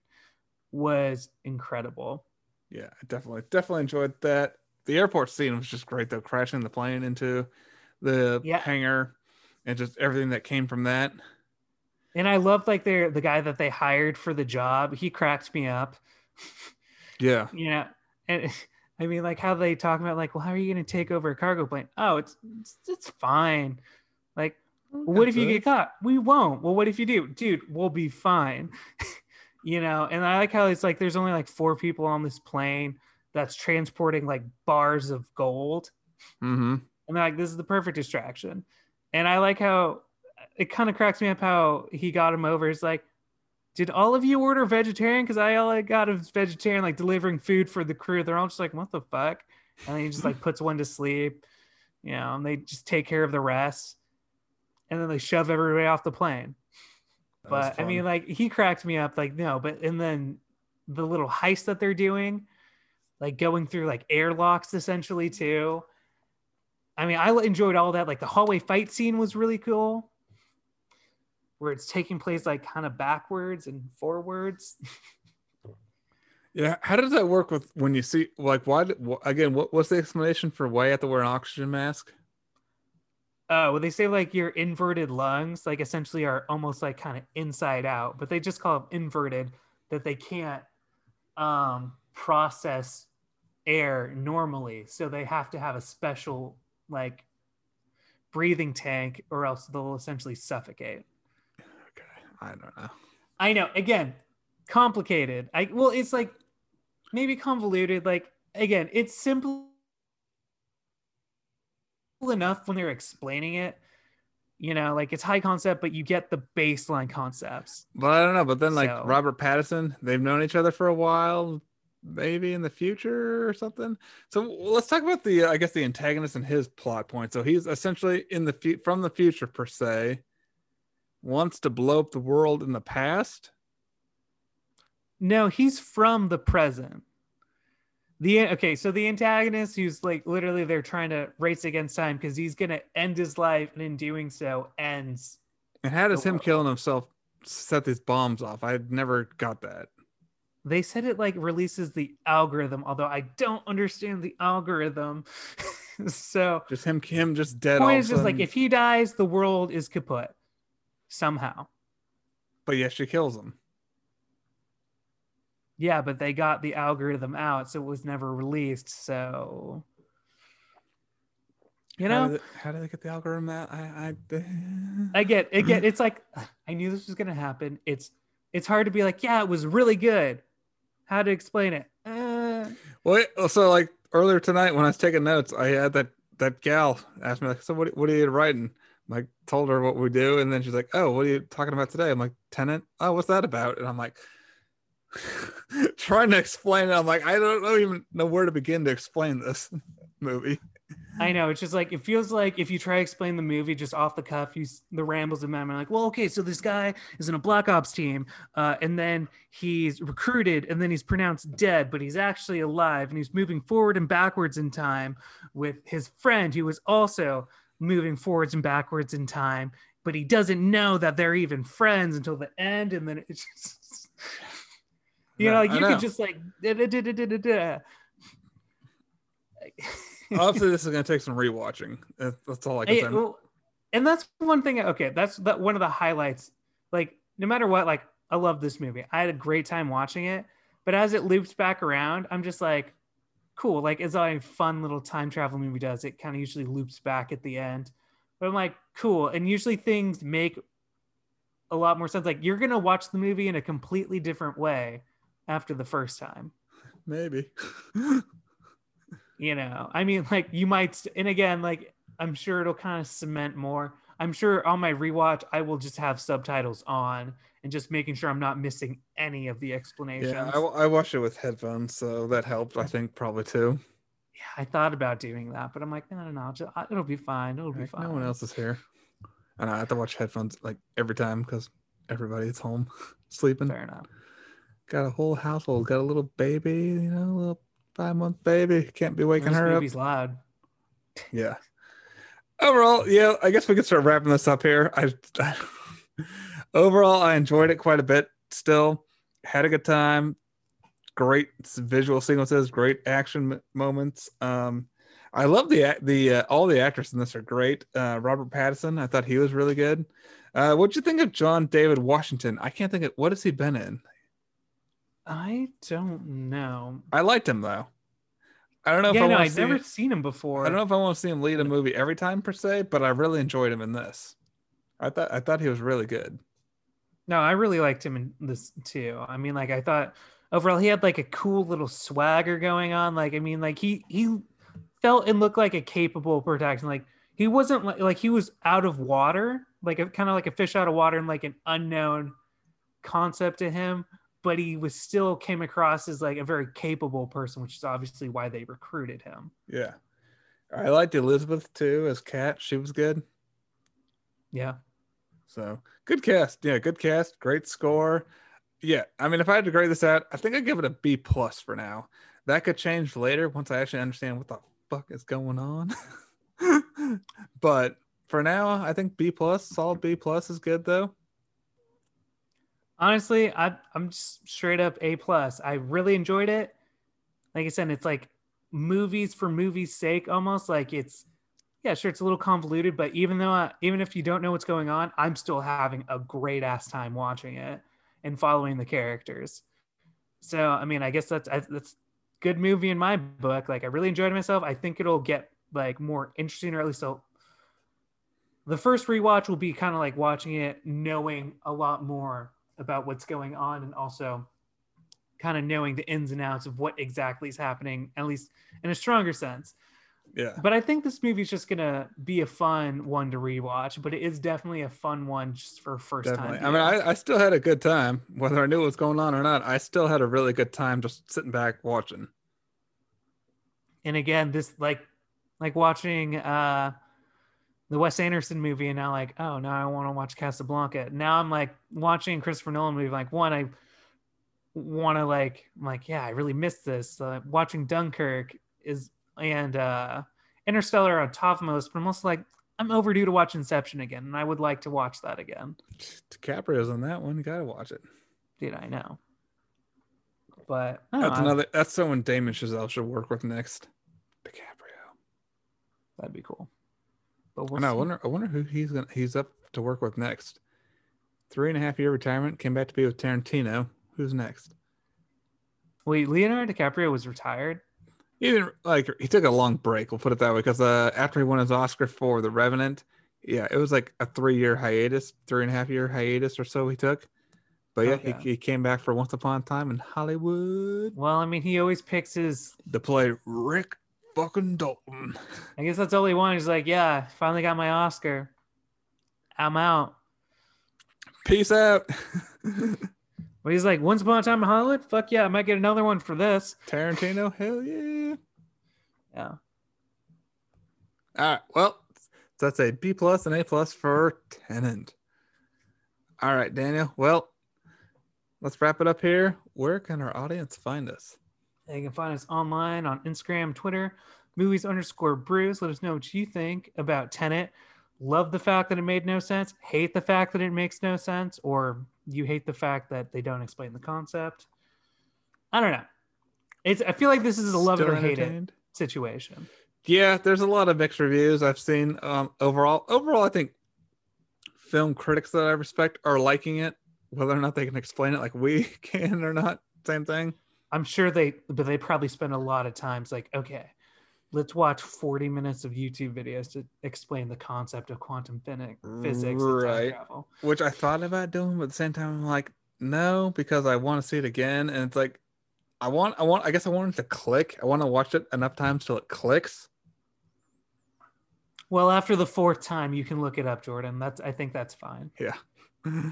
was incredible. Yeah, I definitely, definitely enjoyed that. The airport scene was just great though, crashing the plane into the Yeah. hangar and just everything that came from that. And I love like they're the guy that they hired for the job. He cracked me up. [laughs] Yeah. you know, and [laughs] I mean, like how they talk about like, well, how are you going to take over a cargo plane? Oh, it's it's, it's fine. Like, well, what if you get caught? We won't. Well, what if you do, dude? We'll be fine. [laughs] you know, and I like how it's like there's only like four people on this plane that's transporting like bars of gold, Mm-hmm. and they're like, this is the perfect distraction. And I like how it kind of cracks me up how he got him over. It's like, did all of you order vegetarian? Because I all I got is vegetarian, like delivering food for the crew. They're all just like, what the fuck? And then he just like [laughs] puts one to sleep, you know, and they just take care of the rest. And then they shove everybody off the plane. But I mean, like he cracked me up, like, no, but and then the little heist that they're doing, like going through like airlocks essentially too. I mean, I enjoyed all that. Like the hallway fight scene was really cool, where it's taking place like kind of backwards and forwards. yeah. How does that work with when you see like why? Again, what what's the explanation for why you have to wear an oxygen mask? Oh, well, they say like your inverted lungs, like essentially are almost like kind of inside out, but they just call them inverted that they can't um, process air normally. So they have to have a special like breathing tank or else they'll essentially suffocate. I don't know. I know, again, complicated. I well, it's like maybe convoluted. Like again, it's simple enough when they're explaining it. You know, like it's high concept, but you get the baseline concepts. But I don't know. But then like So- Robert Pattinson, they've known each other for a while, maybe in the future or something. So let's talk about the I guess the antagonist and his plot point. So he's essentially in the fu- from the future per se, wants to blow up the world in the past. No, he's from the present. The okay, so the antagonist who's like literally they're trying to race against time because he's gonna end his life, and in doing so, ends. And how does him world. killing himself set these bombs off? I never got that. They said it like releases the algorithm, although I don't understand the algorithm. [laughs] so Just him, him just dead. point is just like if he dies, the world is kaput somehow. but yeah, she kills him. Yeah, but they got the algorithm out, so it was never released. So you how know, did, how did they get the algorithm out? I, I, [sighs] I get again, it's like [sighs] I knew this was gonna happen. It's it's hard to be like, yeah, it was really good. How to explain it? Uh, Well, so like earlier tonight when I was taking notes, I had that that gal asked me like, "So what? What are you writing?" Like, told her what we do, and then she's like, "Oh, what are you talking about today?" I'm like, "Tenet." Oh, what's that about? And I'm like, [laughs] trying to explain it. I'm like, I don't know even know where to begin to explain this [laughs] movie. I know it's just like it feels like if you try to explain the movie just off the cuff, you the rambles of memory. Like, well, okay, so this guy is in a black ops team, uh, and then he's recruited, and then he's pronounced dead, but he's actually alive, and he's moving forward and backwards in time with his friend who was also moving forwards and backwards in time, but he doesn't know that they're even friends until the end, and then it's [laughs] just. You know, like you know. could just like da, da, da, da, da, da. [laughs] Obviously, this is gonna take some rewatching. That's all I can say. well, and that's one thing. Okay, that's that one of the highlights. Like, no matter what, like I love this movie. I had a great time watching it, but as it loops back around, I'm just like, cool. Like, as a fun little time travel movie does, it kind of usually loops back at the end. But I'm like, cool. And usually things make a lot more sense. Like, you're gonna watch the movie in a completely different way after the first time Maybe. you know i mean like you might st- and again like i'm sure it'll kind of cement more I'm sure on my rewatch I will just have subtitles on and just making sure I'm not missing any of the explanations. Yeah, I, I watched it with headphones, so that helped. I think probably too. Yeah, I thought about doing that, but I'm like, no, no, no, just, it'll be fine. It'll be Like, fine. no one else is here, and I have to watch headphones like every time because everybody's home [laughs] sleeping. Fair enough. Got a whole household. Got a little baby, you know, a little five month baby. Can't be waking her up. movie's loud. Yeah. Overall, yeah, I guess we could start wrapping this up here. I, [laughs] overall, I enjoyed it quite a bit. Still, had a good time. Great visual sequences, great action moments. Um, I love the act- the uh, all the actors in this are great. Uh, Robert Pattinson, I thought he was really good. Uh, what'd you think of John David Washington? I can't think of what has he been in. I don't know. I liked him though. I don't know if yeah, I no, want to I've never seen him before. I don't know if I want to see him lead a movie every time per se, but I really enjoyed him in this. I thought I thought he was really good. No, I really liked him in this too. I mean, like I thought overall he had like a cool little swagger going on. Like, I mean, like he he felt and looked like a capable protagonist. Like he wasn't like like he was out of water, like a kind of like a fish out of water and like an unknown concept to him, but he was still came across as like a very capable person, which is obviously why they recruited him. Yeah. I liked Elizabeth too as Kat. She was good. Yeah. So good cast. Yeah, good cast. Great score. Yeah. I mean, if I had to grade this out, I think I'd give it a B plus for now. That could change later once I actually understand what the fuck is going on. [laughs] but for now, I think B plus, solid B plus is good though. Honestly I, i'm just straight up a plus. I really enjoyed it. Like i said it's like movies for movies sake almost. Like it's yeah sure it's a little convoluted but even though I, even if you don't know what's going on i'm still having a great ass time watching it and following the characters. So i mean i guess that's that's good movie in my book. Like i really enjoyed myself. I think it'll get like more interesting or at least so the first rewatch will be kind of like watching it knowing a lot more about what's going on and also kind of knowing the ins and outs of what exactly is happening, at least in a stronger sense. Yeah. But I think this movie is just gonna be a fun one to rewatch, but it is definitely a fun one just for first Definitely. time. I mean, I, I still had a good time, whether I knew what was going on or not. I still had a really good time just sitting back watching. and again, this like like watching uh the Wes Anderson movie and now like, oh now I want to watch Casablanca. Now I'm like watching a Christopher Nolan movie, like one, I want to like I'm like, yeah, I really missed this. Uh, watching Dunkirk is and uh Interstellar on top of my list, but I'm also like, I'm overdue to watch Inception again, and I would like to watch that again. DiCaprio's on that one. You gotta watch it. Dude, I know. But I That's know, another. That's someone Damien Chazelle should work with next. DiCaprio. that'd be cool. But we'll I know. I wonder. I wonder who he's gonna. He's up to work with next. Three and a half year retirement. Came back to be with Tarantino. Who's next? Wait, Leonardo DiCaprio was retired. He didn't like. He took a long break. We'll put it that way. Because uh, after he won his Oscar for The Revenant, yeah, it was like a three year hiatus, three and a half year hiatus or so he took. But yeah, Okay. he, he came back for Once Upon a Time in Hollywood Well, I mean, he always picks his. to play Rick fucking Dalton. [laughs] I guess that's all he wanted. He's like, yeah, finally got my Oscar. I'm out. Peace out. [laughs] But he's like, once upon a time in Hollywood? Fuck yeah, I might get another one for this. Tarantino, hell yeah. Yeah. All right. Well, that's a B plus and A plus for Tenet. All right, Daniel. Well, let's wrap it up here. Where can our audience find us? You can find us online on Instagram, Twitter, movies underscore brews. Let us know what you think about Tenet. Love the fact that it made no sense. Hate the fact that it makes no sense. Or you hate the fact that they don't explain the concept. I don't know. It's. I feel like this is a love it or hate it situation. Yeah, there's a lot of mixed reviews I've seen. Um, overall, overall, I think film critics that I respect are liking it. Whether or not they can explain it like we [laughs] can or not, same thing. I'm sure they, but they probably spend a lot of times like, okay, let's watch 40 minutes of YouTube videos to explain the concept of quantum physics, physics and time Right. travel. which I thought about doing, but at the same time, I'm like, no, because I want to see it again, and it's like, I want, I want, I guess I want it to click. I want to watch it enough times till it clicks. Well, after the fourth time, you can look it up, Jordan. That's I think that's fine. Yeah. [laughs]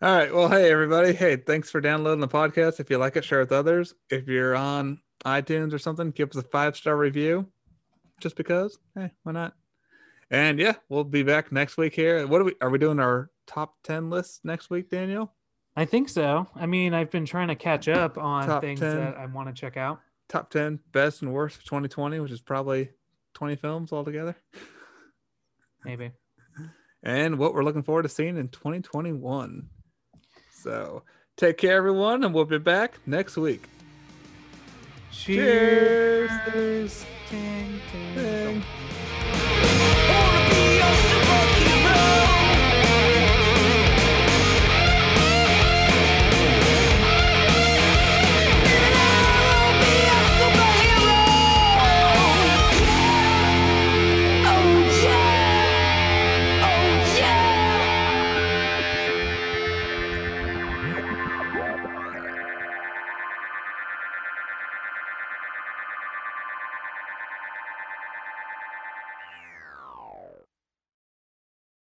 All right. Well, hey everybody. Hey, thanks for downloading the podcast. If you like it, share with others. If you're on iTunes or something, give us a five star review. Just because. Hey, why not? And yeah, we'll be back next week here. What are we are we doing our top ten list next week, Daniel? I think so. I mean, I've been trying to catch up on Top things 10. that I want to check out. Top ten best and worst of 2020, which is probably 20 films altogether. Maybe. and what we're looking forward to seeing in 2021. So take care, everyone, and we'll be back next week. Cheers. Cheers. Ding. Be your